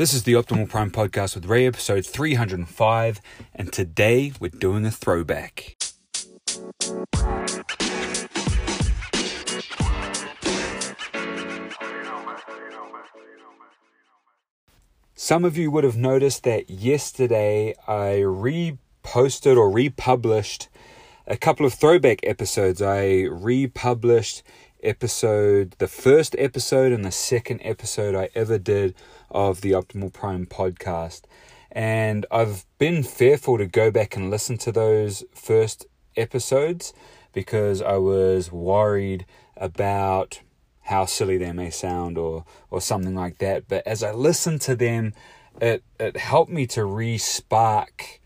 This is the Optimal Prime Podcast with Ray, episode 305, and today we're doing a throwback. Some of you would have noticed that yesterday I reposted or republished a couple of throwback episodes. I republished episode, the first episode and the second episode I ever did of the Optimal Prime podcast. And I've been fearful to go back and listen to those first episodes because I was worried about how silly they may sound or or something like that. But as I listened to them, it it helped me to re-spark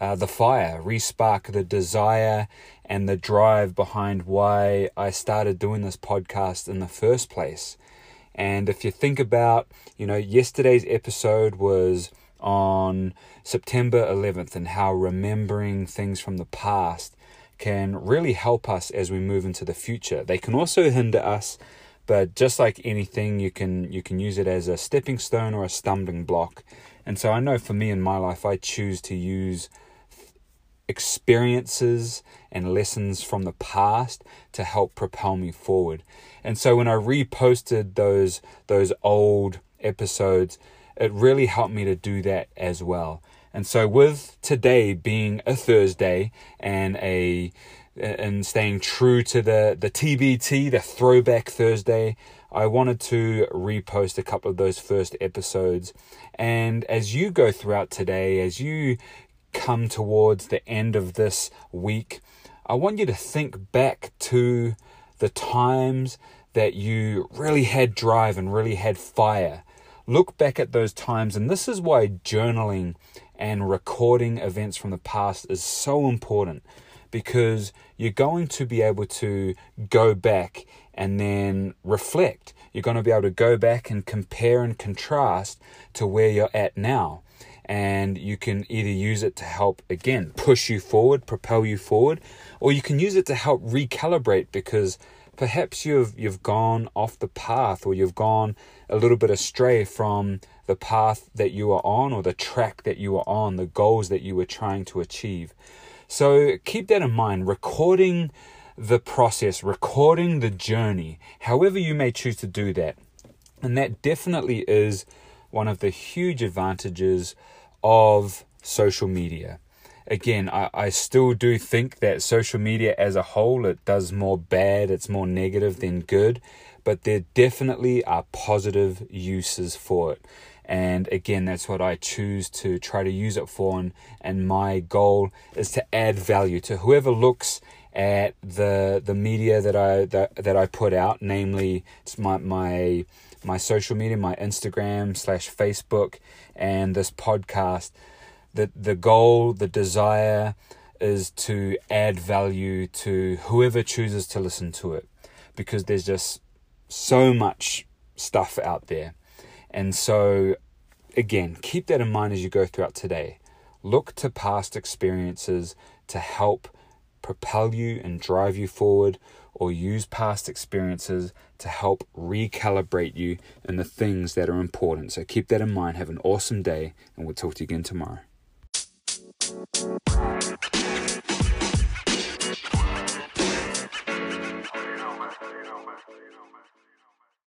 uh, the fire, re-spark the desire and the drive behind why I started doing this podcast in the first place. And if you think about, you know, yesterday's episode was on September 11th and how remembering things from the past can really help us as we move into the future. They can also hinder us, but just like anything, you can you can use it as a stepping stone or a stumbling block. And so I know for me in my life, I choose to use experiences and lessons from the past to help propel me forward. And so when I reposted those those old episodes, it really helped me to do that as well. And so with today being a Thursday and a and staying true to the the TBT, the throwback Thursday, I wanted to repost a couple of those first episodes. And as you go throughout today, as you come towards the end of this week, I want you to think back to the times that you really had drive and really had fire. Look back at those times, and this is why journaling and recording events from the past is so important because you're going to be able to go back and then reflect. You're going to be able to go back and compare and contrast to where you're at now and you can either use it to help again push you forward, propel you forward, or you can use it to help recalibrate because perhaps you've you've gone off the path or you've gone a little bit astray from the path that you are on or the track that you are on, the goals that you were trying to achieve. So keep that in mind. Recording the process, recording the journey, however you may choose to do that. And that definitely is one of the huge advantages of social media. Again, I, I still do think that social media as a whole it does more bad, it's more negative than good, but there definitely are positive uses for it. And again, that's what I choose to try to use it for. And, and my goal is to add value to whoever looks at the the media that I that, that I put out, namely it's my my my social media, my Instagram slash Facebook, and this podcast. The the goal, the desire, is to add value to whoever chooses to listen to it, because there's just so much stuff out there, and so again, keep that in mind as you go throughout today. Look to past experiences to help propel you and drive you forward, or use past experiences to help recalibrate you in the things that are important. So keep that in mind. Have an awesome day, and we'll talk to you again tomorrow.